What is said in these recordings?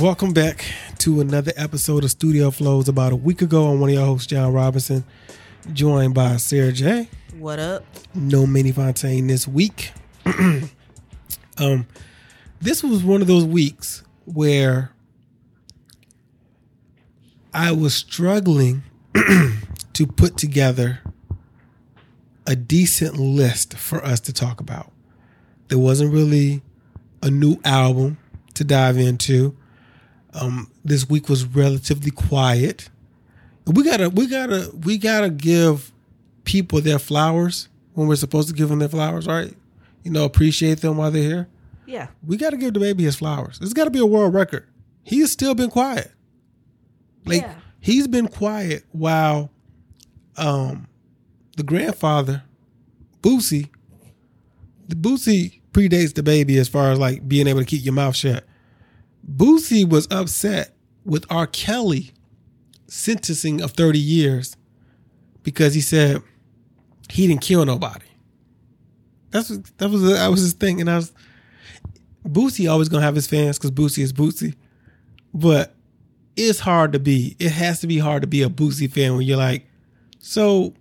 Welcome back to another episode of Studio Flows. About a week ago, I'm one of your hosts, Jon Robinson, joined by Sarah J. What up? No Minnie Fontaine this week. um, this was one of those weeks where I was struggling to put together a decent list for us to talk about. There wasn't really a new album to dive into. Um, this week was relatively quiet. We gotta, we gotta, we gotta give people their flowers when we're supposed to give them their flowers, right? You know, appreciate them while they're here. Yeah. We got to give the baby his flowers. It's got to be a world record. He has still been quiet. Like Yeah. he's been quiet while um the grandfather, Boosie, the Boosie predates the baby as far as like being able to keep your mouth shut. Boosie was upset with R. Kelly sentencing of 30 years because he said he didn't kill nobody. That's what, that was that was his thing, and I was Boosie always gonna have his fans because Boosie is Boosie, but it's hard to be. It has to be hard to be a Boosie fan when you're like, so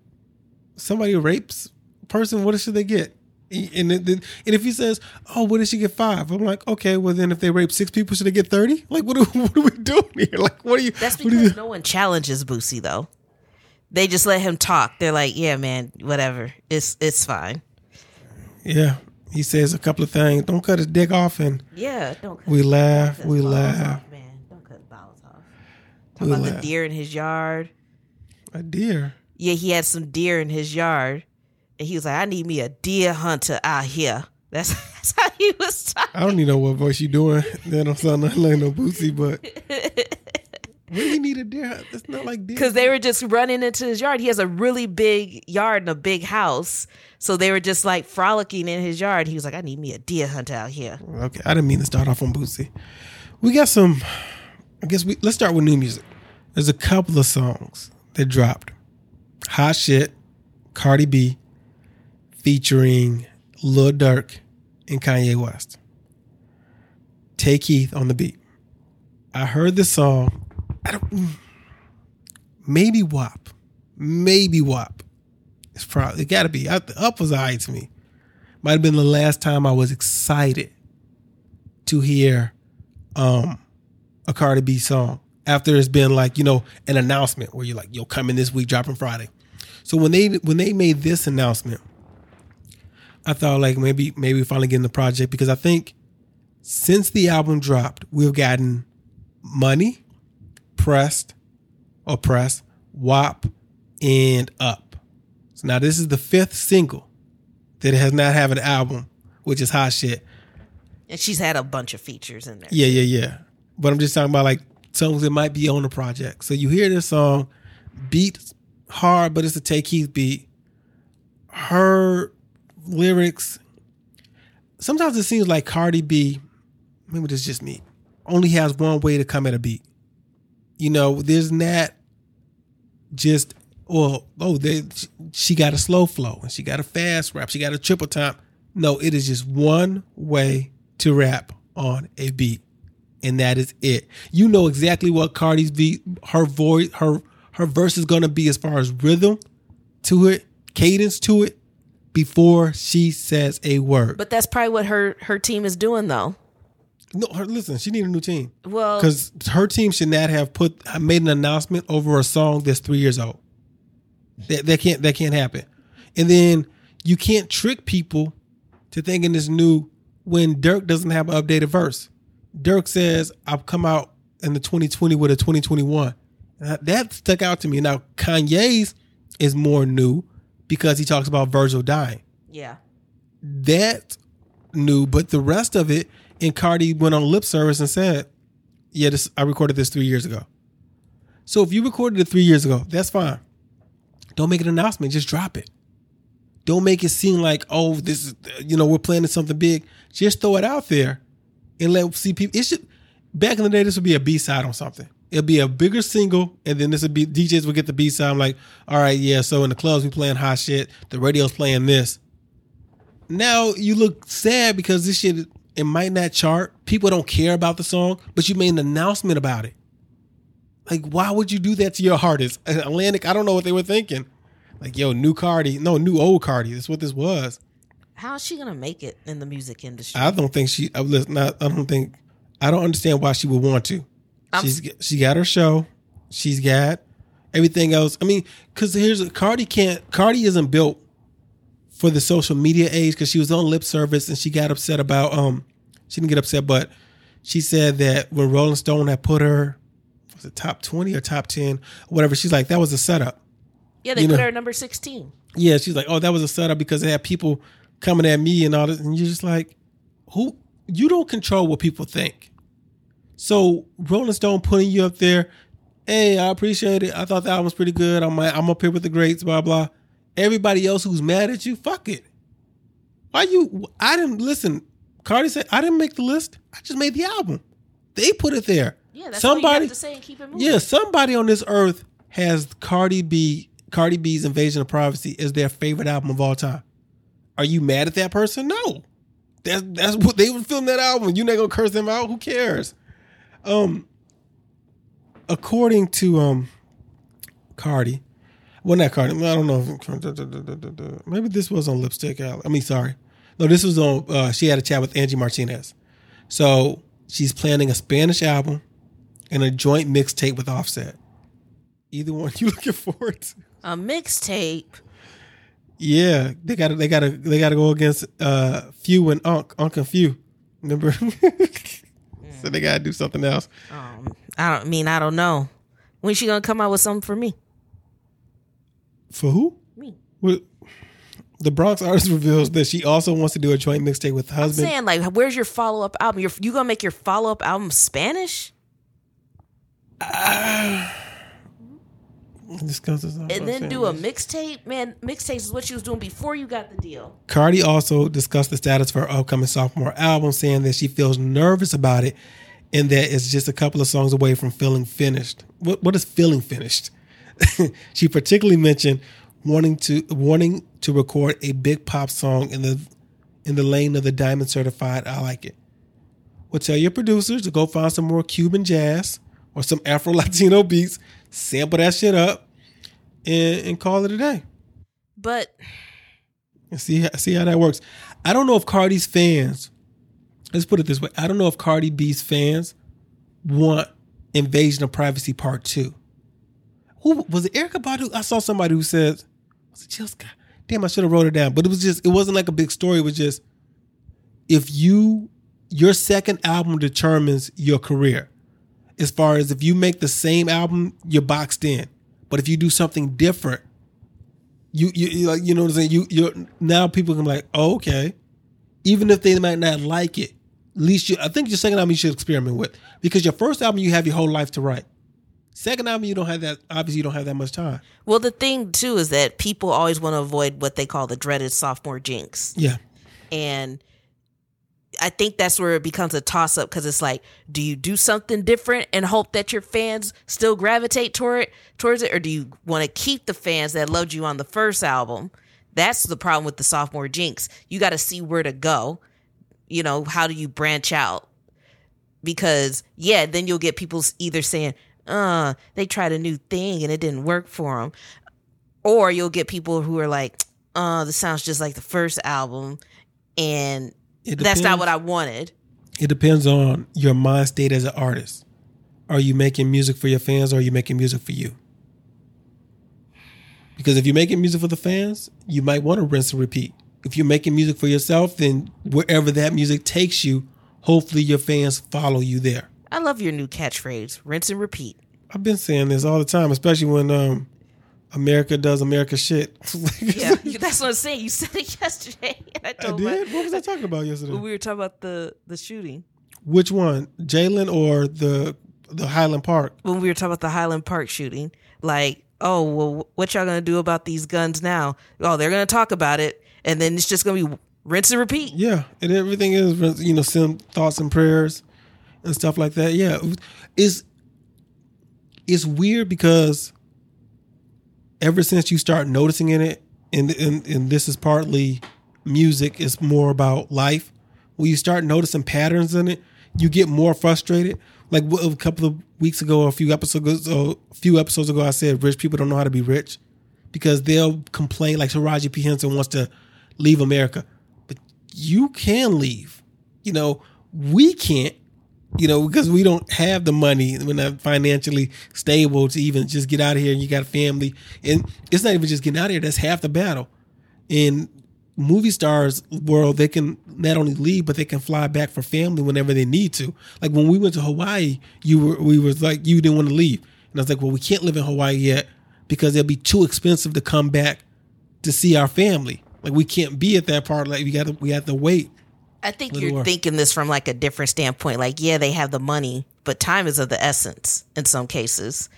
somebody rapes person, what should they get? And and if he says, "Oh, what did she get five? I'm like, okay, well then if they rape six people, should they get thirty? Like, what are, what are we doing here? Like, what are you? That's are you- no one challenges Boosie though. They just let him talk. They're like, "Yeah, man, whatever. It's it's fine." yeah, he says a couple of things. Don't cut his dick off, and Yeah, don't. Cut, we laugh, we laugh. off, man. Don't cut balls off. Talk We about laugh. the deer in his yard. A deer. Yeah, he had some deer in his yard, and he was like, "I need me a deer hunter out here." That's, that's how he was talking. I don't even know what voice you doing. That don't sound nothing like no Boosie, but what do you need a deer? hunt? It's not like deer. because they were just running into his yard. He has a really big yard and a big house, so they were just like frolicking in his yard. He was like, "I need me a deer hunter out here." Okay, I didn't mean to start off on Boosie. We got some. I guess we let's start with new music. There's a couple of songs that dropped. Hot shit, Cardi B, featuring Lil Durk and Kanye West. Tay Keith on the beat. I heard the song. I don't. mm, Maybe WAP, maybe WAP. It's probably it got to be. Up up was alright to me. Might have been the last time I was excited to hear um a Cardi B song after it's been like you know an announcement where you're like yo coming this week dropping Friday. So when they when they made this announcement, I thought like maybe maybe finally getting the project because I think since the album dropped we've gotten money, pressed, or press, WAP, and up. So now this is the fifth single that has not have an album, which is hot shit. And she's had a bunch of features in there. Yeah, yeah, yeah. But I'm just talking about like songs that might be on the project. So you hear this song, beat hard, but it's a Tay Keith beat. Her lyrics, sometimes it seems like Cardi B, maybe this is just me, only has one way to come at a beat. You know, there's not just, well, oh, they, she got a slow flow and she got a fast rap, she got a triple time. No, it is just one way to rap on a beat, and that is it. You know exactly what Cardi's beat, her voice, her her verse is gonna be as far as rhythm to it, cadence to it, before she says a word. But that's probably what her her team is doing though. no, her, listen, she need a new team Well, because her team should not have put made an announcement over a song that's three years old. That that can't that can't happen. And then you can't trick people to thinking it's new when Durk doesn't have an updated verse. Durk says, "I've come out in the 2020 with a 2021." Uh, That stuck out to me. Now Kanye's is more new because he talks about Virgil dying yeah. that new, but the rest of it, and Cardi went on lip service and said, "Yeah, this I recorded this three years ago." So if you recorded it three years ago, that's fine. Don't make an announcement; just drop it. Don't make it seem like, oh, this is you know we're planning something big. Just throw it out there and let see people. It should. Back in the day, this would be a B side on something. It'll be a bigger single, and then this would be DJs would get the B side. I'm like, all right, yeah. So in the clubs we playing hot shit. The radio's playing this now you look sad because this shit it might not chart. People don't care about the song, but you made an announcement about it. Like, why would you do that to your artist? Atlantic, I don't know what they were thinking. Like, yo, new Cardi, no, new old Cardi. That's what this was. How is she gonna make it in the music industry? I don't think she. I listen, not. I don't think. I don't understand why she would want to. I'm- She's she got her show. She's got everything else. I mean, because here's Cardi can't. Cardi isn't built for the social media age because she was on lip service and she got upset about. Um, she didn't get upset, but she said that when Rolling Stone had put her, was it top twenty or top ten, or whatever? She's like that was a setup. yeah, they you put know- her at number sixteen. Yeah, she's like, oh, that was a setup because they had people coming at me and all this, and you're just like, who? You don't control what people think. So Rolling Stone putting you up there, hey, I appreciate it. I thought the album was pretty good. I'm I'm up here with the greats, blah blah. Everybody else who's mad at you, fuck it. Why you? I didn't listen. Cardi said I didn't make the list. I just made the album. They put it there. Yeah, that's all you somebody. have to say and keep it moving. Yeah, somebody on this earth has Cardi B, Cardi B's Invasion of Privacy is their favorite album of all time. Are you mad at that person? No. That's that's what they would film that album. You're not gonna curse them out. Who cares? Um according to um Cardi, well not Cardi, I don't know. Maybe this was on Lipstick Alley. I mean, sorry. No, this was on uh she had a chat with Angie Martinez. So she's planning a Spanish album and a joint mixtape with Offset. Either one you looking forward to? A mixtape. Yeah, they got to they got to they got to go against uh Phew and Unc, Unc and Phew. Remember? so they got to do something else. Um, I don't mean I don't know. When she gonna come out with something for me? For who? Me. Well, the Bronx artist reveals that she also wants to do a joint mixtape with her husband. Saying like, where's your follow up album? You're, you gonna make your follow up album Spanish? Discusses and then do a mixtape. Man, mixtapes is what she was doing before you got the deal. Cardi also discussed the status of her upcoming sophomore album, saying that she feels nervous about it and that it's just a couple of songs away from feeling finished. What what is feeling finished? she particularly mentioned wanting to wanting to record a big pop song in the in the lane of the diamond certified I like it. Well tell your producers to go find some more Cuban jazz or some Afro Latino beats, sample that shit up and, and call it a day But and see see how that works. I don't know if Cardi's fans. Let's put it this way: I don't know if Cardi B's fans want Invasion of Privacy Part Two. Who was it? Erykah Badu. I saw somebody who said, "Was it just?" Damn, I should have wrote it down. But it was just. It wasn't like a big story. It was just if you your second album determines your career. As far as if you make the same album, you're boxed in. But if you do something different, you you, you like you know what I'm saying. You you now people can be like, oh, okay, even if they might not like it, at least you. I think your second album you should experiment with because your first album you have your whole life to write. Second album you don't have that. Obviously you don't have that much time. well, the thing too is that people always want to avoid what they call the dreaded sophomore jinx. Yeah, and I think that's where it becomes a toss up because it's like, do you do something different and hope that your fans still gravitate toward it, towards it, or do you want to keep the fans that loved you on the first album? That's the problem with the sophomore jinx. You got to see where to go. You know, how do you branch out? Because yeah, then you'll get people either saying, "Uh, they tried a new thing and it didn't work for them," or you'll get people who are like, "Uh, this sounds just like the first album," and that's not what I wanted. It depends on your mind state as an artist. Are you making music for your fans or are you making music for you? Because if you're making music for the fans, you might want to rinse and repeat. If you're making music for yourself, then wherever that music takes you, hopefully your fans follow you there. I love your new catchphrase: rinse and repeat. I've been saying this all the time, especially when um, America does America shit. Yeah, that's what I'm saying. You said it yesterday. I I told my, did. What was I talking about yesterday? we were talking about the the shooting. Which one, Jayland or the the Highland Park? When we were talking about the Highland Park shooting, like, oh well, what y'all gonna do about these guns now? Oh, they're gonna talk about it, and then it's just gonna be rinse and repeat. Yeah, and everything is you know send thoughts and prayers and stuff like that. Yeah, it's it's weird because ever since you start noticing in it, and and and this is partly music. It's more about life. when you start noticing patterns in it, you get more frustrated. Like a couple of weeks ago, a few episodes a few episodes ago, I said rich people don't know how to be rich because they'll complain like Taraji P Henson wants to leave America, but you can leave. You know, we can't. You know, because we don't have the money, we're not financially stable to even just get out of here. And you got a family, and it's not even just getting out of here. That's half the battle. In movie stars world, they can not only leave, but they can fly back for family whenever they need to. Like when we went to Hawaii, you were we was like you didn't want to leave, and I was like, well, we can't live in Hawaii yet because it'll be too expensive to come back to see our family. Like we can't be at that part. Like we got to we have to wait. I think Little you're thinking this from like a different standpoint. Like, yeah, they have the money, but time is of the essence in some cases.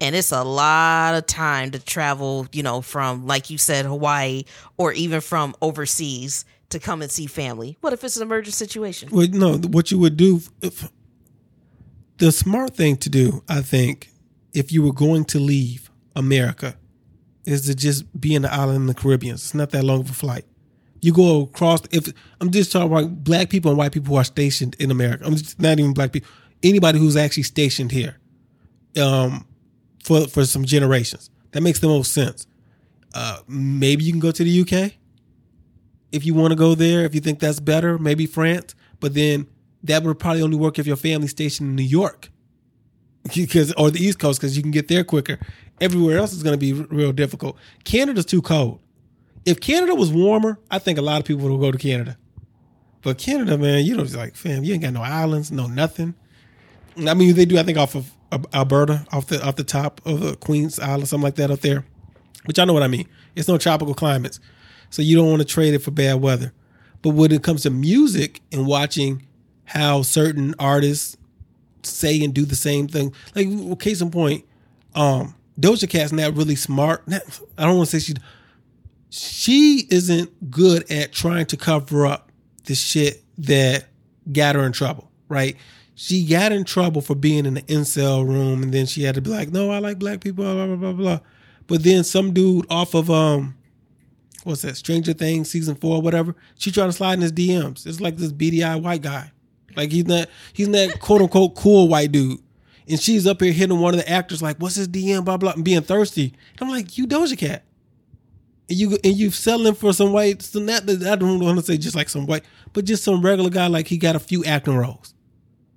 And it's a lot of time to travel, you know, from, like you said, Hawaii or even from overseas to come and see family. What if it's an emergent situation? Well, no, what you would do, if, the smart thing to do, I think, if you were going to leave America, is to just be in the island in the Caribbean. It's not that long of a flight. You go across. If I'm just talking about black people and white people who are stationed in America, I'm just, not even black people. Anybody who's actually stationed here, um, for for some generations, that makes the most sense. Uh, maybe you can go to the UK if you want to go there, if you think that's better, maybe France. But then that would probably only work if your family's stationed in New York, because or the East Coast, because you can get there quicker. Everywhere else is going to be real difficult. Canada's too cold. If Canada was warmer, I think a lot of people would go to Canada. But Canada, man, you know, it's like, fam, you ain't got no islands, no nothing. I mean, they do, I think, off of Alberta, off the off the top of the Queen's Island, something like that up there. Which I know what I mean. It's no tropical climates, so you don't want to trade it for bad weather. But when it comes to music and watching how certain artists say and do the same thing, like case in point, um, Doja Cat's not really smart. Not- I don't want to say she she isn't good at trying to cover up the shit that got her in trouble, right? She got in trouble for being in the incel room, and then she had to be like, "No, I like black people," blah blah blah blah. But then some dude off of um, what's that? Stranger Things season four, whatever. She tried to slide in his DMs. It's like this BDI white guy, like he's not he's not quote unquote cool white dude. And she's up here hitting one of the actors like, "What's his DM?" Blah blah, and being thirsty. And I'm like, "You Doja Cat." And you and you selling for some white. So not that I don't want to say just like some white, but just some regular guy like he got a few acting roles.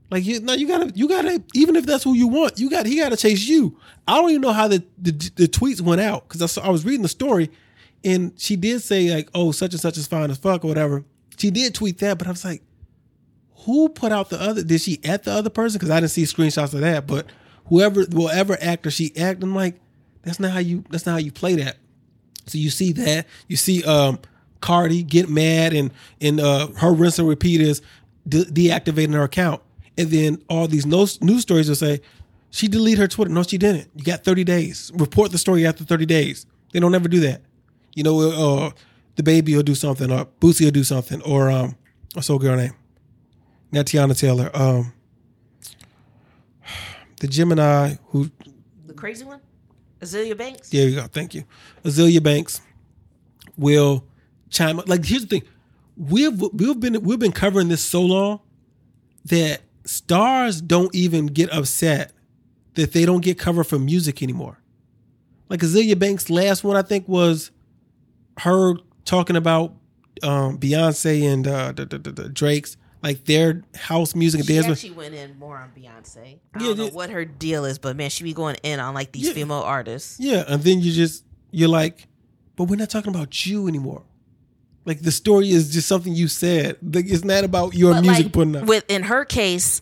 Like you, no, you gotta, you gotta. Even if that's who you want, you got he got to chase you. I don't even know how the the, the tweets went out because I, saw- I was reading the story, and she did say like, "Oh, such and such is fine as fuck" or whatever. She did tweet that, but I was like, who put out the other? Did she at the other person? Because I didn't see screenshots of that. But whoever, whatever actor she acted, I'm like, that's not how you. That's not how you play that. So you see that. You see um Cardi get mad and and uh her rinse and repeat is de- deactivating her account. And then all these news stories will say she deleted her Twitter. No, she didn't. You got 30 days. Report the story after 30 days. They don't ever do that. You know, uh, the baby will do something, or Boosie will do something, or um, what's her girl name? Not Teyana Taylor. Um, the Gemini who The crazy one? Azealia Banks? there you go. Thank you. Azealia Banks will chime up. Like here's the thing. We've we've been we've been covering this so long that stars don't even get upset that they don't get covered for music anymore. Like Azealia Banks' last one I think was her talking about um, Beyonce and uh, the, the, the Drake's like their house music and She dance. actually went in more on Beyonce. I Yeah, don't know yeah. what her deal is, but man, she be going in on like these Yeah. female artists. Yeah, and then you just you're like, but we're not talking about you anymore. Like the story is just something you said. Like it's not about your But music like, putting out. with in her case,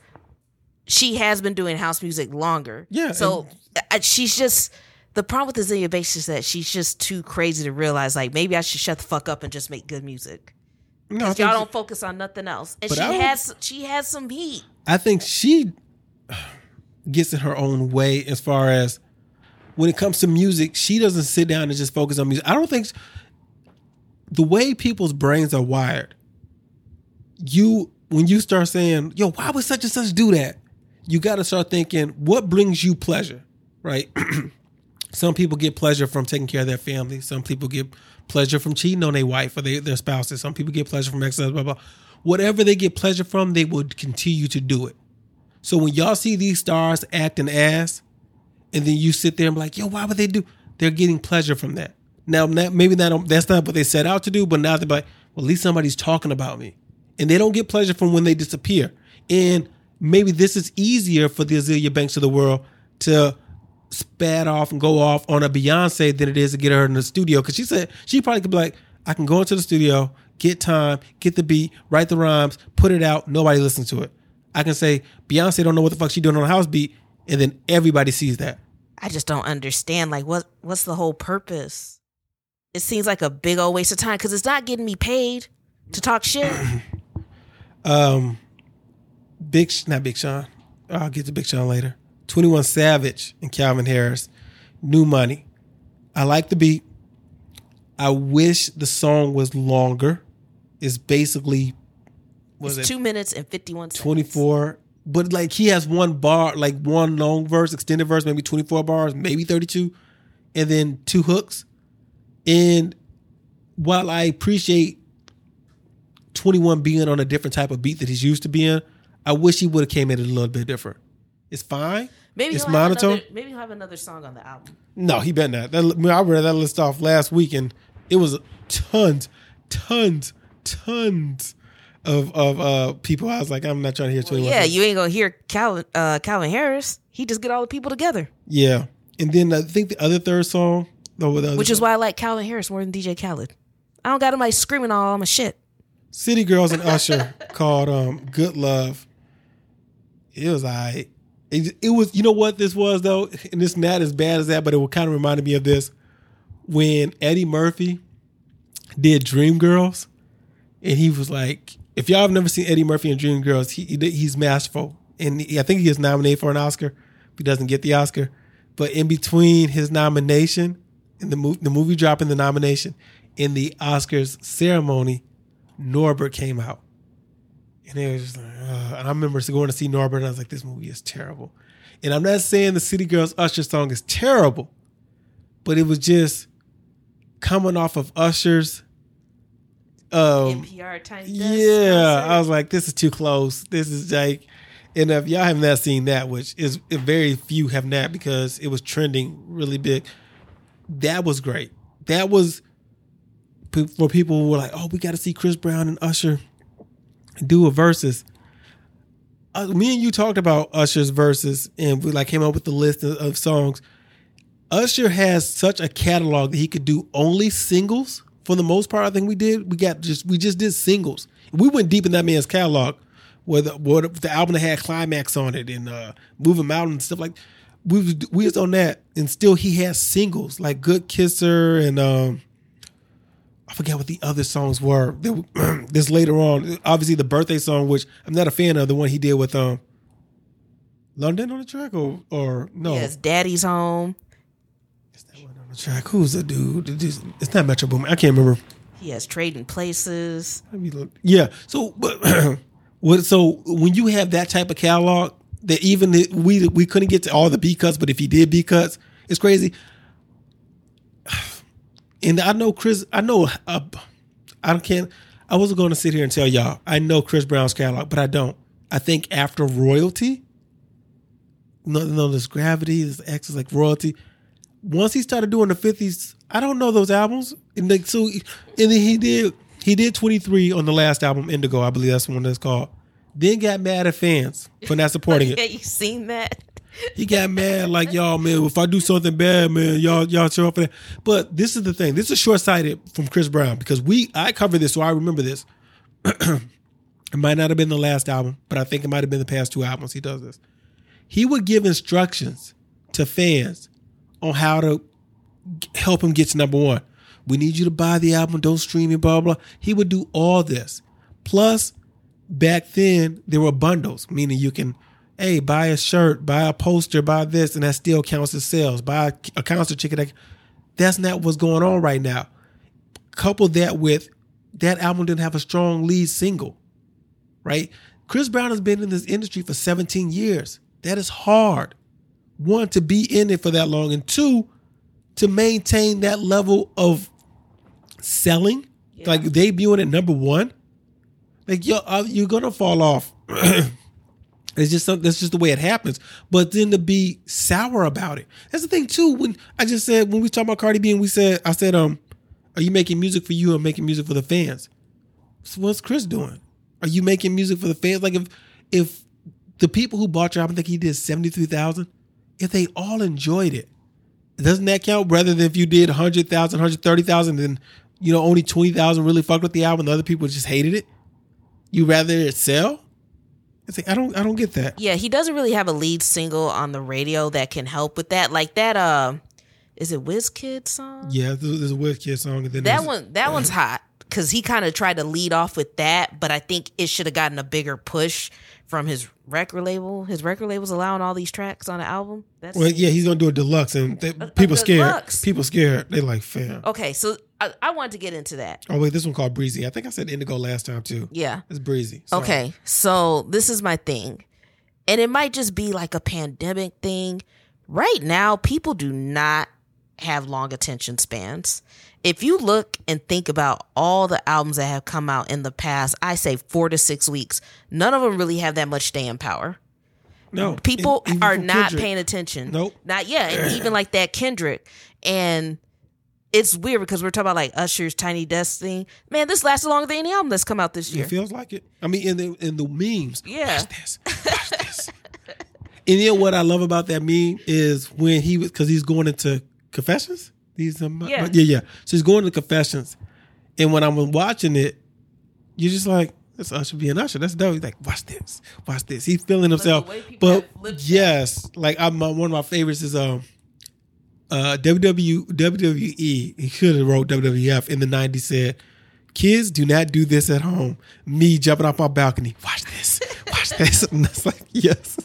she has been doing house music longer. Yeah, So uh, she's just the problem with Azealia Banks is that she's just too crazy to realize like maybe I should shut the fuck up and just make good music. No, Y'all don't focus on nothing else. And she I has she has some heat. I think she gets in her own way as far as when it comes to music. She doesn't sit down and just focus on music. I don't think the way people's brains are wired. You when you start saying, "Yo, why would such and such do that?" You got to start thinking, what brings you pleasure, right? Some people get pleasure from taking care of their family. Some people get pleasure from cheating on their wife or their, their spouses. Some people get pleasure from exercise, blah, blah. whatever they get pleasure from, they will continue to do it. So when y'all see these stars acting ass, and then you sit there and be like, yo, why would they do? They're getting pleasure from that. Now, maybe that that's not what they set out to do, but now they're like, well, at least somebody's talking about me, and they don't get pleasure from when they disappear. And maybe this is easier for the Azealia Banks of the world to spat off and go off on a Beyonce than it is to get her in the studio. Because she said she probably could be like, I can go into the studio, get time, get the beat, write the rhymes, put it out. Nobody listens to it. I can say Beyonce don't know what the fuck she doing on a house beat, and then everybody sees that. I just don't understand. Like, what what's the whole purpose? It seems like a big old waste of time because it's not getting me paid to talk shit. um, Big not Big Sean. I'll get to Big Sean later. Twenty One Savage and Calvin Harris, New Money. I like the beat. I wish the song was longer. It's basically was it's it two minutes and fifty one. Twenty four but like he has one bar, like one long verse, extended verse, maybe 24 bars, maybe 32, and then two hooks. And while I appreciate 21 being on a different type of beat that he's used to being, I wish he would have came in a little bit different. It's fine. Maybe it's monotone. Another, maybe he'll have another song on the album. No, he better not. That, I read that list off last week, and it was tons, tons, tons of of uh people. I was like, I'm not trying to hear twenty one. yeah, you ain't gonna hear Calvin uh, Calvin Harris. He just get all the people together. Yeah, and then I think the other third song, the which is why I like Calvin Harris more than DJ Khaled. I don't got like screaming all my shit. City Girls and Usher called um Good Love. It was I. It, it was you know what this was though, and it's not as bad as that, but it kind of reminded me of this. When Eddie Murphy did Dreamgirls, and he was like, if y'all have never seen Eddie Murphy in Dreamgirls, he, he's masterful, and he, I think he is nominated for an Oscar. He doesn't get the Oscar, but in between his nomination and the movie, the movie dropping the nomination in the Oscars ceremony, Norbit came out, and it was like, uh, and I remember going to see Norbit, and I was like, this movie is terrible. And I'm not saying the City Girls Usher song is terrible, but it was just coming off of Usher's um, NPR type. Yeah, I was like, this is too close. This is like, and if y'all have not seen that, which is very few have not because it was trending really big. That was great. That was for people who were like, oh, we got to see Chris Brown and Usher do a versus. Uh, me and you talked about Usher's verses, and we like came up with the list of, of songs. Usher has such a catalog that he could do only singles for the most part, I think we did. We got just we just did singles. We went deep in that man's catalog, where the, the album that had climax on it and uh, moving mountain and stuff like. We was, we was on that, and still he has singles like "Good Kisser" and um, I forget what the other songs were. this later on, obviously the birthday song, which I'm not a fan of, the one he did with um, London on the track, or or no, yes, Daddy's Home Is that one on the track. Who's the dude? It's not Metro Boomin. I can't remember. He has trading places. Yeah. So, but what? So when you have that type of catalog, that even we we couldn't get to all the B cuts, but if he did B cuts, it's crazy. And I know Chris. I know. Uh, I can't. I wasn't going to sit here and tell y'all. I know Chris Brown's catalog, but I don't. I think after royalty, no, no, this gravity, there's X is like royalty once he started doing the fifties, I don't know those albums. And like so, and then he did he did twenty three on the last album, Indigo, I believe that's the one that's called. Then got mad at fans for not supporting it. yeah, you seen that? He got mad like y'all, man. If I do something bad, man, y'all y'all show up for that. But this is the thing. This is short sighted from Chris Brown because we I covered this, so I remember this. it might not have been the last album, but I think it might have been the past two albums. He does this. He would give instructions to fans on how to help him get to number one. We need you to buy the album, don't stream it, blah, blah. He would do all this. Plus, back then, there were bundles, meaning you can, hey, buy a shirt, buy a poster, buy this, and that still counts as sales. Buy a concert ticket. That's not what's going on right now. Couple that with that album didn't have a strong lead single, right? Chris Brown has been in this industry for 17 years. That is hard one to be in it for that long and two to maintain that level of selling yeah. like debuting at number one Like yo, uh, you're gonna fall off. it's just some, that's just the way it happens. But then to be sour about it, that's the thing too. When I just said when we talk about Cardi B and we said I said um, are you making music for you or making music for the fans? So what's Chris doing? Are you making music for the fans? Like if if the people who bought your album think he did seventy three thousand, if they all enjoyed it, doesn't that count? Rather than if you did 100,000, 130,000, then you know only twenty thousand really fucked with the album, the other people just hated it. You rather it sell? It's like I don't I don't get that. Yeah, he doesn't really have a lead single on the radio that can help with that. Like that uh is it WizKid song? Yeah, there's, a a WizKid song, and then That one that one's hot cuz he kind of tried to lead off with that, but I think it should have gotten a bigger push from his record label. His record label's allowing all these tracks on the album. That's Well, yeah, he's gonna do a deluxe, and they, people scared. deluxe? People scared. They like fam. Okay, so I, I wanted to get into that. Oh wait, this one called Breezy. I think I said Indigo last time too. Yeah. It's Breezy. Sorry. Okay, so this is my thing. And it might just be like a pandemic thing. Right now, people do not have long attention spans. If you look and think about all the albums that have come out in the past, I say four to six weeks, none of them really have that much staying power. No, People are not Kendrick. paying attention. Nope. Not yet. And even like that Kendrick. And it's weird because we're talking about like Usher's Tiny Desk thing. Man, this lasted longer than any album that's come out this year. It feels like it. I mean, in the in the memes. Yeah. Watch this. Watch this. and then what I love about that meme is when he was because he's going into confessions. These um, Yeah. yeah yeah. So he's going to confessions, and when I'm watching it, you're just like. That's Usher being Usher. That's dope. He's like, watch this, watch this. He's feeling himself. But have lip sync. yes, like I'm one of my favorites is um uh WW, WWE. He should have wrote WWF in the '90s. Said, "Kids, do not do this at home." Me jumping off my balcony. Watch this. Watch this. And that's like yes.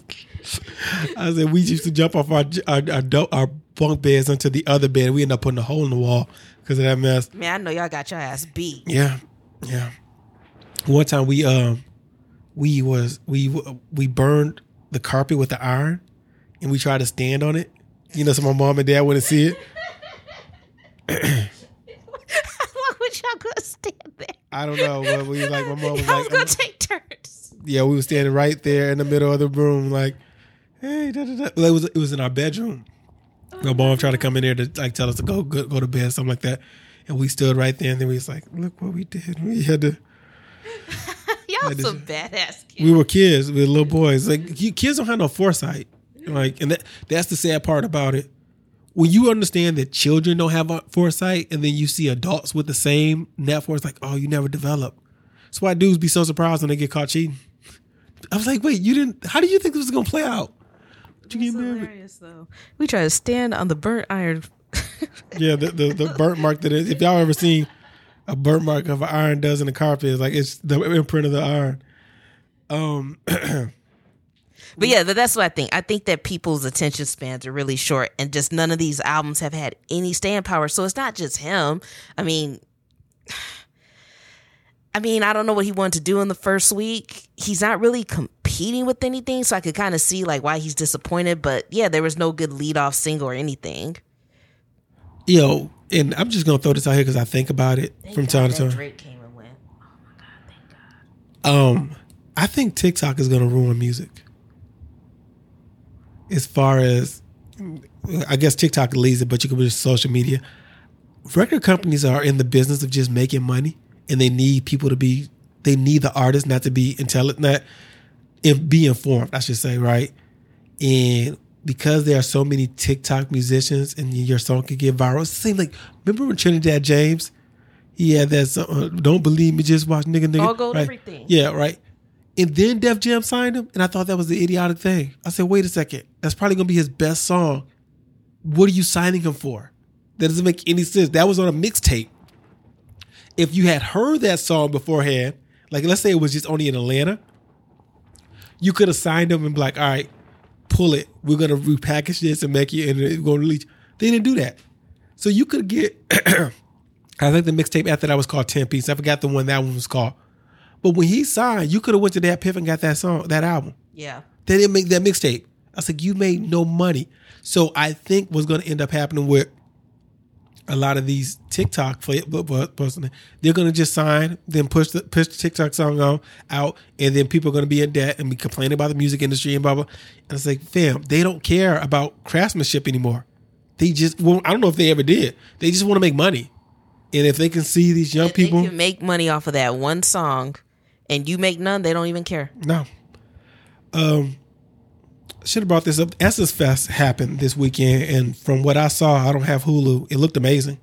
I said we used to jump off our our our, our bunk beds onto the other bed. We end up putting a hole in the wall because of that mess. Man, I know y'all got your ass beat. Yeah, yeah. One time we um we was we we burned the carpet with the iron, and we tried to stand on it. You know, so my mom and dad wouldn't see it. Why would y'all go stand there? I don't know, but we like my mom was Y'all was like, gonna um, take turns. yeah, we were standing right there in the middle of the room, like, hey, da, da, da. It was it was in our bedroom. My mom tried to come in there to like tell us to go go, go to bed, something like that, and we stood right there, and then we was like, look what we did. We had to. Y'all some badass kids. we were kids, we were little boys. Like you, kids don't have no foresight. Like, and that, that's the sad part about it. When you understand that children don't have foresight, and then you see adults with the same net force, like, oh, you never develop. That's why dudes be so surprised when they get caught cheating. I was like, wait, you didn't? How do you think this was gonna play out? Did you get married? hilarious though. We try to stand on the burnt iron. Yeah, the, the the burnt mark that is. If y'all ever seen a burnt mark of an iron does in the carpet, it's like it's the imprint of the iron. Um, But yeah, th- that's what I think. I think that people's attention spans are really short, and just none of these albums have had any staying power. So it's not just him. I mean, I mean, I don't know what he wanted to do in the first week. He's not really competing with anything, so I could kind of see like why he's disappointed. But yeah, there was no good lead off single or anything. you know, and I'm just gonna throw this out here because I think about it from time to time. Drake came and went. Um, I think TikTok is gonna ruin music. As far as, I guess TikTok leads it, but you could be social media. Record companies are in the business of just making money, and they need people to be. They need the artists not to be intelligent, not if be informed. I should say, right? And because there are so many TikTok musicians, and your song could get viral. It seems like remember when Trinidad James, he had that song, "Don't Believe Me, Just Watch Nigga Nigga." All Gold right? Everything. Yeah, right. And then Def Jam signed him, and I thought that was the idiotic thing. I said, wait a second, that's probably gonna be his best song. What are you signing him for? That doesn't make any sense. That was on a mixtape. If you had heard that song beforehand, like let's say it was just only in Atlanta, you could have signed him and be like, all right, pull it. We're gonna repackage this and make it and it's gonna release. They didn't do that. So you could get I think the mixtape after that was called 10 Piece. I forgot the one that one was called. But when he signed, you could have went to that Piff and got that song, that album. Yeah. They didn't make that mixtape. I was like, you made no money. So I think what's going to end up happening with a lot of these TikTok bu- they're gonna just sign, then push the push the TikTok song on out, and then people are gonna be in debt and be complaining about the music industry and blah blah. And it's like, fam, they don't care about craftsmanship anymore. They just, well, I don't know if they ever did. They just want to make money, and if they can see these young If people, can make money off of that one song, and you make none, they don't even care. No. Um, should have brought this up. Essence Fest happened this weekend, and from what I saw, I don't have Hulu. It looked amazing.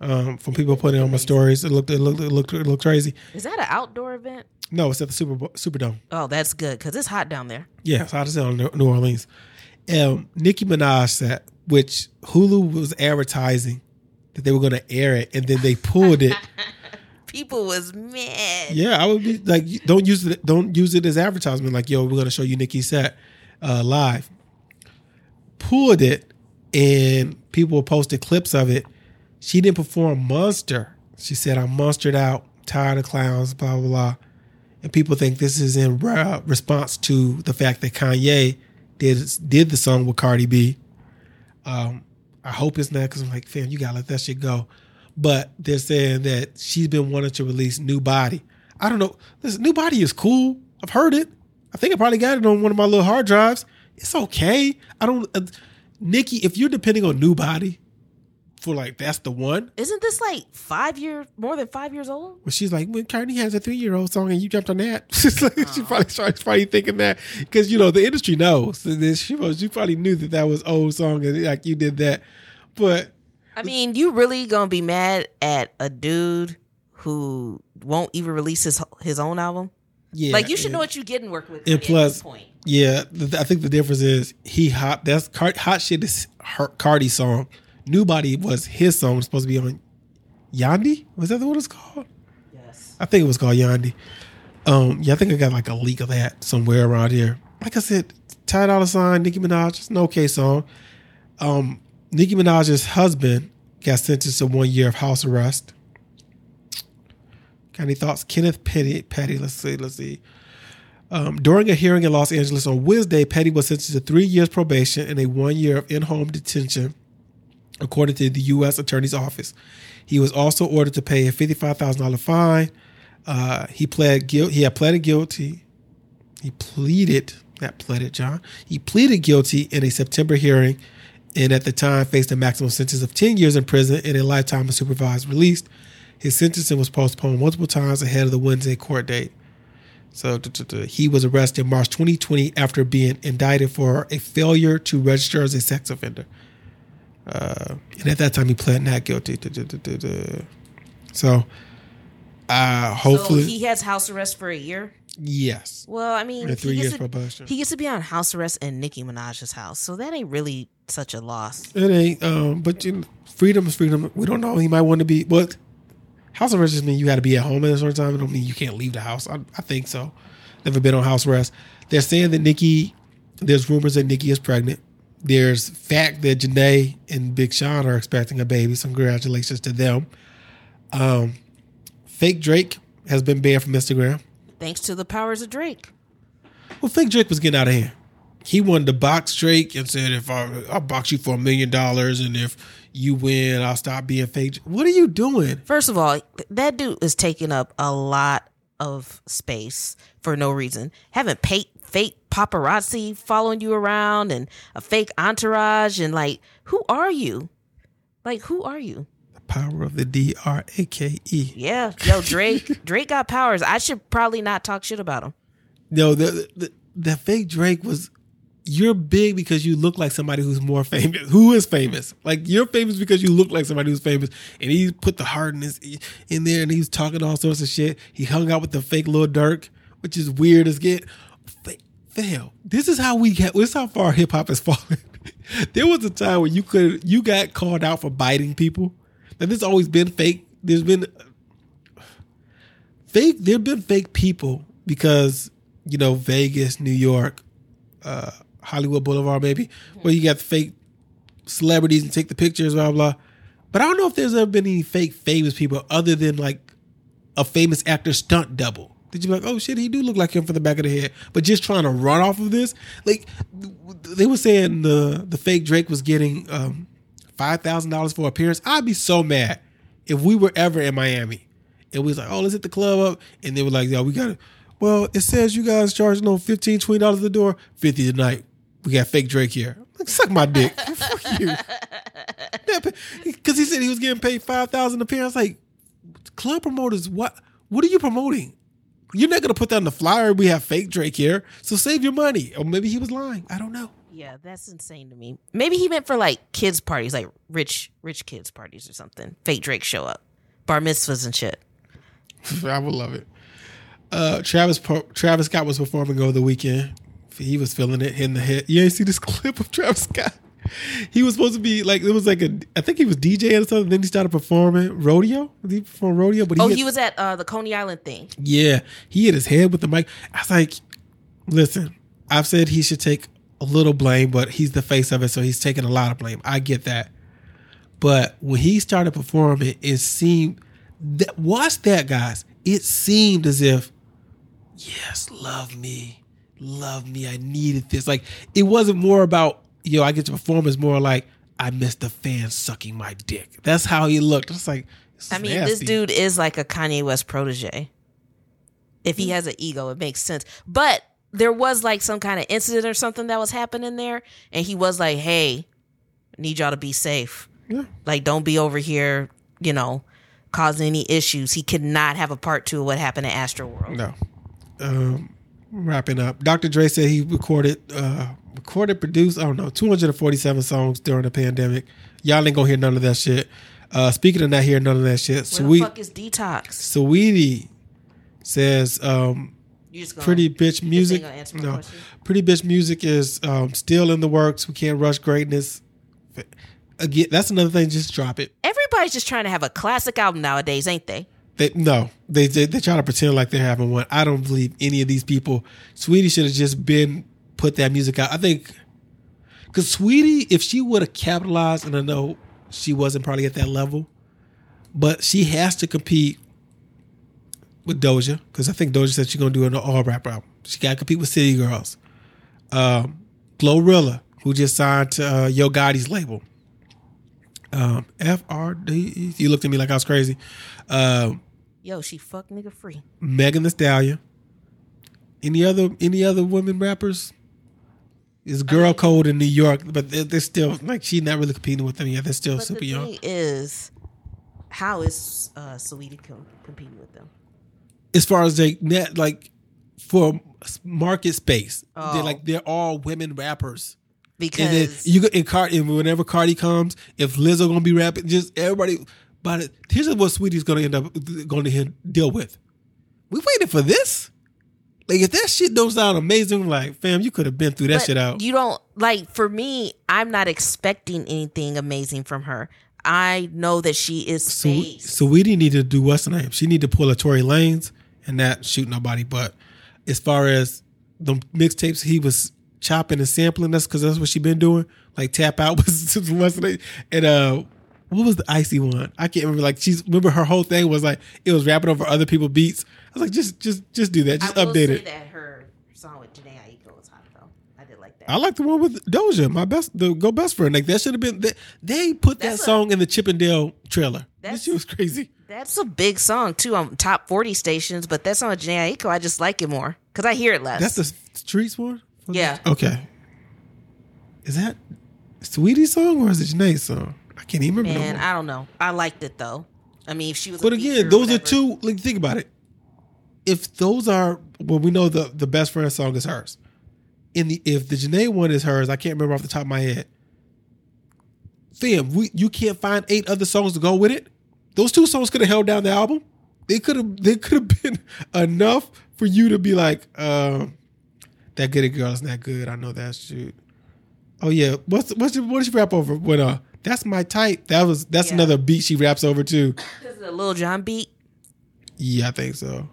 Um, from people putting on my stories, it looked it looked it looked, it looked crazy. Is that an outdoor event? No, it's at the Super Superdome. Oh, that's good because it's hot down there. Yeah, it's hot as hell in New Orleans. Um, Nicki Minaj set, which Hulu was advertising that they were going to air it, and then they pulled it. People was mad. Yeah, I would be like, don't use it. Don't use it as advertisement. Like, yo, we're gonna show you Nicki's set uh, live. Pulled it, and people posted clips of it. She didn't perform Monster. She said, "I'm monstered out, tired of clowns." Blah blah blah. And people think this is in re- response to the fact that Kanye did did the song with Cardi B. Um, I hope it's not because I'm like, fam, you gotta let that shit go. But they're saying that she's been wanting to release New Body. I don't know. This New Body is cool. I've heard it. I think I probably got it on one of my little hard drives. It's okay. I don't. Uh, Nicki, if you're depending on New Body for like that's the one, Isn't this like five year, more than five years old? well, she's like, when Cardi has a three year old song and you jumped on that, she's like, she probably started probably thinking that because you know the industry knows. She was, she probably knew that that was old song and like you did that, but I mean, you really gonna be mad at a dude who won't even release his his own album? yeah, like you should know what you're getting working with. And plus- this point. Yeah, I think the difference is he hot. That's hot shit is her, Cardi's song. New Body was his song. Supposed to be on Yandhi. Was that what it's called? Yes. I think it was called Yandhi. Um, yeah, I think I got like a leak of that somewhere around here. Like I said, Ty Dolla Sign, Nicki Minaj, it's an okay song. Um, Nicki Minaj's husband got sentenced to one year of house arrest. Got any thoughts? Kenneth Petty, Petty, let's see, let's see. Um, during a hearing in Los Angeles on Wednesday, Petty was sentenced to three years probation and a one year of in home detention, according to the U.S. Attorney's Office. He was also ordered to pay a $55,000 fine. Uh, he pled guilty. He had pleaded guilty. He pleaded, not pleaded, Jon. He pleaded guilty in a September hearing and at the time faced a maximum sentence of 10 years in prison and a lifetime of supervised release. His sentencing was postponed multiple times ahead of the Wednesday court date. So he was arrested in March 2020 after being indicted for a failure to register as a sex offender. Uh, and at that time, he pled not guilty. So, uh, hopefully, so he has house arrest for a year. Yes. Well, I mean, three he, years gets to, he gets to be on house arrest in Nicki Minaj's house, so that ain't really such a loss. It ain't. Um, but you know, freedom is freedom. We don't know. He might want to be. What house arrest just mean you got to be at home at a certain time. It don't mean you can't leave the house. I, I think so. Never been on house arrest. They're saying that Nicki. There's rumors that Nicki is pregnant. There's fact that Jhené and Big Sean are expecting a baby. So congratulations to them. Um, fake Drake has been banned from Instagram. Thanks to the powers of Drake. Well, fake Drake was getting out of hand. He wanted to box Drake and said, "If I, I'll box you for a million dollars, and if you win, I'll stop being fake." What are you doing? First of all, that dude is taking up a lot of space for no reason. Having fake fake paparazzi following you around and a fake entourage and like, who are you? Like, who are you? Power of the D R A K E. Yeah, yo, Drake. Drake got powers. I should probably not talk shit about him. No, the, the the fake Drake was. You're big because you look like somebody who's more famous. Who is famous? Like you're famous because you look like somebody who's famous. And he put the heart in his in there, and he's talking all sorts of shit. He hung out with the fake Lil Durk, which is weird as get. Fa- Fail. This is how we get. This is how far hip hop has fallen. there was a time when you could you got called out for biting people. Now has always been fake. There's been fake. There've been fake people because you know Vegas, New York, uh, Hollywood Boulevard, maybe where you got fake celebrities and take the pictures, blah blah. But I don't know if there's ever been any fake famous people other than like a famous actor stunt double. Did you be like, oh shit, he do look like him from the back of the head? But just trying to run off of this, like they were saying the the fake Drake was getting um, five thousand dollars for appearance. I'd be so mad if we were ever in Miami and we was like, oh, let's hit the club up, and they were like, yo, we got it. Well, it says you guys charging no 15 20 dollars at the door, fifty tonight. We got fake Drake here. Like, suck my dick. Fuck you. Because he said he was getting paid five thousand appearance. Like, club promoters, what? What are you promoting? You're not gonna put that on the flyer. We have fake Drake here, so save your money. Or maybe he was lying. I don't know. Yeah, that's insane to me. Maybe he meant for like kids parties, like rich rich kids parties or something. Fake Drake show up, bar mitzvahs and shit. I would love it. Uh, Travis Travis Scott was performing over the weekend. He was feeling it, hitting the hit. You ain't see this clip of Travis Scott. He was supposed to be like it was like a I think he was DJing or something. Then he started performing rodeo. Did he perform rodeo? But he oh, hit, he was at uh, the Coney Island thing. Yeah, he hit his head with the mic. I was like, listen, I've said he should take little blame, but he's the face of it, so he's taking a lot of blame. I get that. But when he started performing, it seemed that watch that, guys. It seemed as if, yes, love me, love me. I needed this. Like it wasn't more about yo. I get to perform. It's more like I missed the fans sucking my dick. That's how he looked. It's like I mean, nasty. this dude is like a Kanye West protege. If he mm. has an ego, it makes sense. But there was like some kind of incident or something that was happening there, and he was like, "Hey, need y'all to be safe. Yeah. Like, don't be over here, you know, causing any issues." He could not have a part two of what happened at Astroworld. No. Um, wrapping up, Dr. Dre said he recorded, uh, recorded, produced, I don't know, 247 songs during the pandemic. Y'all ain't gonna hear none of that shit. Uh, speaking of not hearing none of that shit, Where Sweet, the fuck is Detox? Saweetie says um, pretty bitch music. No, question? pretty bitch music is um, still in the works. We can't rush greatness. Again, that's another thing. Just drop it. Everybody's just trying to have a classic album nowadays, ain't they? They no, they they, they try to pretend like they're having one. I don't believe any of these people. Saweetie should have just been put that music out. I think because Saweetie, if she would have capitalized, and I know she wasn't probably at that level, but she has to compete with Doja because I think Doja said she's gonna do an all rap album. She got to compete with City Girls. Um, Glorilla, who just signed to uh, Yo Gotti's label. Um, FRD. You looked at me like I was crazy. Um, Yo, she fuck nigga free. Megan Thee Stallion. Any other any other women rappers? Is girl code in New York, but they're, they're, still like she's not really competing with them yet. They're still super the young. Is how is uh, Saweetie com- competing with them? As far as they net like for market space. Oh. They're like they're all women rappers. Because you in Card and whenever Cardi comes, if Lizzo gonna be rapping, just everybody. But here's what Saweetie's gonna end up going to deal with. We waited for this. Like if that shit don't sound amazing, like fam, you could have been through that but shit out. You don't like for me. I'm not expecting anything amazing from her. I know that she is. So, Saweetie need to do what's the name? She need to pull a Tory Lanez and not shoot nobody. But as far as the mixtapes he was chopping and sampling, us because that's what she been doing. Like tap out was the and uh what was the icy one? I can't remember. Like she's remember her whole thing was like it was rapping over other people's beats. I was like, just just just do that. Just update it. That her song with Jhené Aiko was hot though. I did like that. I like the one with Doja, my best the go best friend. Like that should have been they, they put that's that a, song in the Chip 'n Dale trailer. That shit was crazy. That's a big song too on top forty stations, but that song with Jhené Aiko, I just like it more because I hear it less. That's the Streets one. Yeah. Okay. Is that Saweetie song or is it Jhené's song? I can't even remember. Man, no I don't know. I liked it though. I mean, if she was. But again, those are two. Like, think about it. If those are, well, we know the the best friend song is hers. In the if the Jhené one is hers, I can't remember off the top of my head. Fam, we you can't find eight other songs to go with it. Those two songs could have held down the album. They could have they could have been enough for you to be like, uh, that good girl is not good. I know that's shoot. Oh yeah, what's what's your, what did she rap over? When uh, that's my type. That was that's yeah. another beat she raps over too. This is a Lil Jon beat. Yeah, I think so.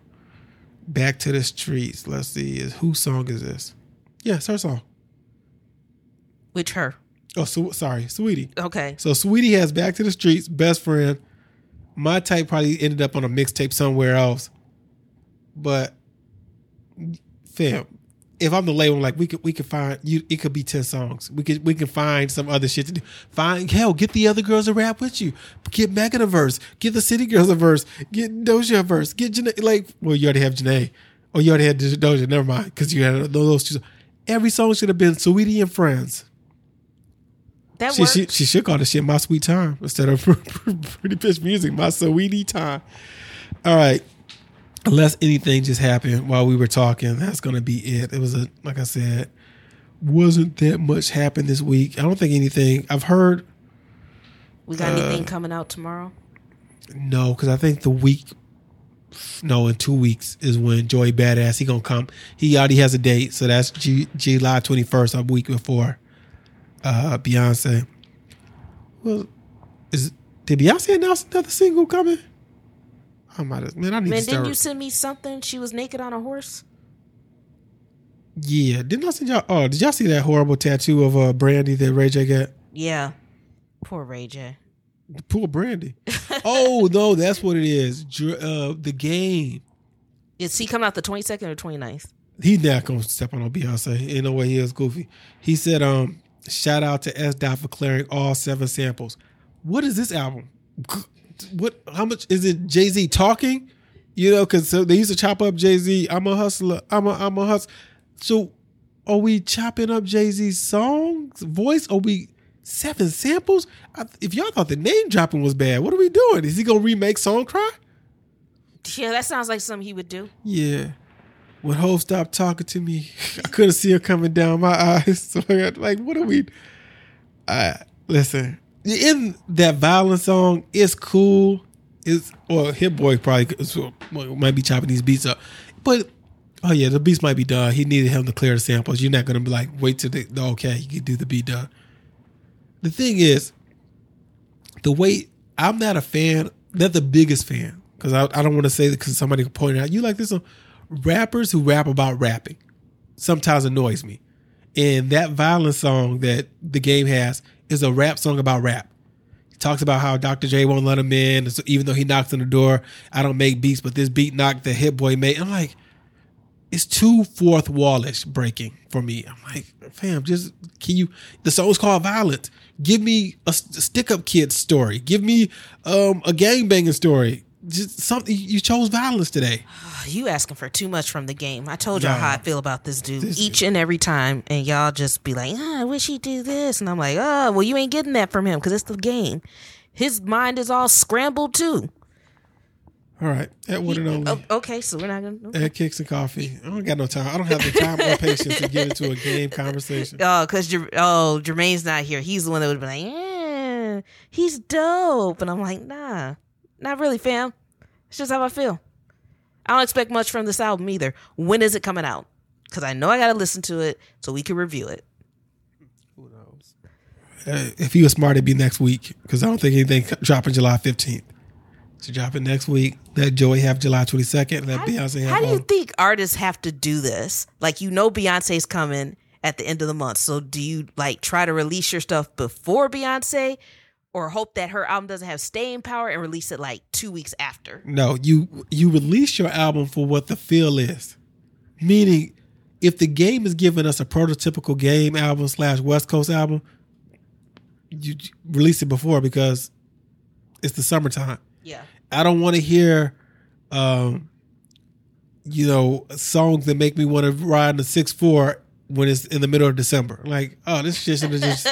Back to the streets. Let's see. Is whose song is this? Yeah, it's her song. Which her? Oh, so, sorry, Saweetie. Okay. So Saweetie has Back to the Streets, Best Friend, my type probably ended up on a mixtape somewhere else. But fam, if I'm the label, like we could we could find you. It could be ten songs. We could we can find some other shit to do. Find hell, get the other girls to rap with you. Get Megan a verse. Get the City Girls a verse. Get Doja a verse. Get Jhené. Like, well, you already have Jhené, or you already had Doja. Never mind, because you had those two. Every song should have been Sweetie and Friends. That She, works. she, she should call the shit My Sweet Time instead of Pretty Bitch Music, My Sweetie Time. All right. Unless anything just happened while we were talking, that's going to be it. It was a, like I said, wasn't that much happened this week. I don't think anything. I've heard, we got uh, anything coming out tomorrow? no, because I think the week, no, in two weeks is when Joey Badass, he going to come. He already has a date. So that's G, July 21st, a week before uh, Beyonce. Well, is did Beyonce announce another single coming? I might have, man, I need Man, to didn't you send me something? She was naked on a horse. yeah, didn't I send y'all? Oh, did y'all see that horrible tattoo of uh, Brandy that Ray J got? Yeah. Poor Ray J. Poor Brandy. oh no, that's what it is. Uh, the game. Is he coming out the 22nd or 29th? He not gonna step on no Beyonce. Ain't no way he is goofy. He said, um, shout out to S Dot for clearing all seven samples. What is this album? What how much is it Jay Z talking? You know, cause so they used to chop up Jay Z. I'm a hustler. I'm a I'm a hustler. So are we chopping up Jay Z's songs, voice? Are we seven samples? I, if y'all thought the name dropping was bad, what are we doing? Is he gonna remake Song Cry? Yeah, that sounds like something he would do. Yeah. When Hove stopped talking to me, I couldn't see her coming down my eyes. So I got like, what are we? I listen. In that violent song, it's cool. It's or Hit Boy probably might be chopping these beats up, but oh yeah, the beats might be done. He needed him to clear the samples. You're not gonna be like wait till the okay, you can do the beat done. The thing is, the way I'm not a fan, not the biggest fan, because I, I don't want to say that because somebody pointed out you like this. One. Rappers who rap about rapping sometimes annoys me, and that violent song that the game has is a rap song about rap. He talks about how Dr. J won't let him in, so even though he knocks on the door. I don't make beats, but this beat knocked the Hit Boy made. I'm like, it's too fourth wallish breaking for me. I'm like, fam, just can you? The song's called Violence. Give me a, stick up kid story. Give me um, a gang banging story. Just something. You chose violence today. You asking for too much from the game. I told y'all how I feel about this dude This- each and every time, and y'all just be like, ah, "I wish he'd do this," and I'm like, "Oh, well, you ain't getting that from him because it's the game. His mind is all scrambled too." All right, at one and only. Oh, okay, so we're not gonna. At Kicks and Coffee. I don't got no time. I don't have the time or patience to get into a game conversation. Oh, because Jer- oh Jermaine's not here. He's the one that would be like, "Yeah, he's dope," and I'm like, "Nah, not really, fam. It's just how I feel. I don't expect much from this album either. When is it coming out? Because I know I got to listen to it so we can review it. Who knows? Uh, if he was smart, it'd be next week because I don't think anything dropping July 15th. So drop it next week. Let Joey have July 22nd. Let Beyonce have How do you think artists have to do this? Like, you know, Beyonce's coming at the end of the month. So, do you like try to release your stuff before Beyonce, or hope that her album doesn't have staying power and release it like two weeks after? No, you you release your album for what the feel is. Meaning, if the game is giving us a prototypical game album slash West Coast album, you release it before because it's the summertime. Yeah. I don't want to hear, um, you know, songs that make me want to ride in the six four when it's in the middle of December. Like, oh, this shit should have just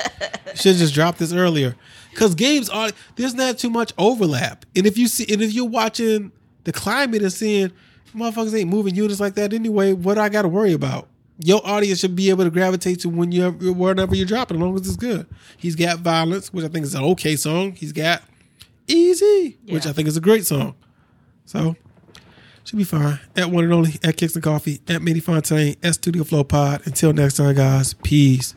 should just dropped this earlier. Because games are there's not too much overlap, and if you see, and if you're watching the climate and seeing motherfuckers ain't moving units like that anyway, what I got to worry about? Your audience should be able to gravitate to when you whenever you're dropping, as long as it's good. He's got violence, which I think is an okay song. He's got Easy, which I think is a great song. So should be fine. At one and only at Kicks and Coffee, at Mini Fontaine, at Studio Flow Pod. Until next time, guys. Peace.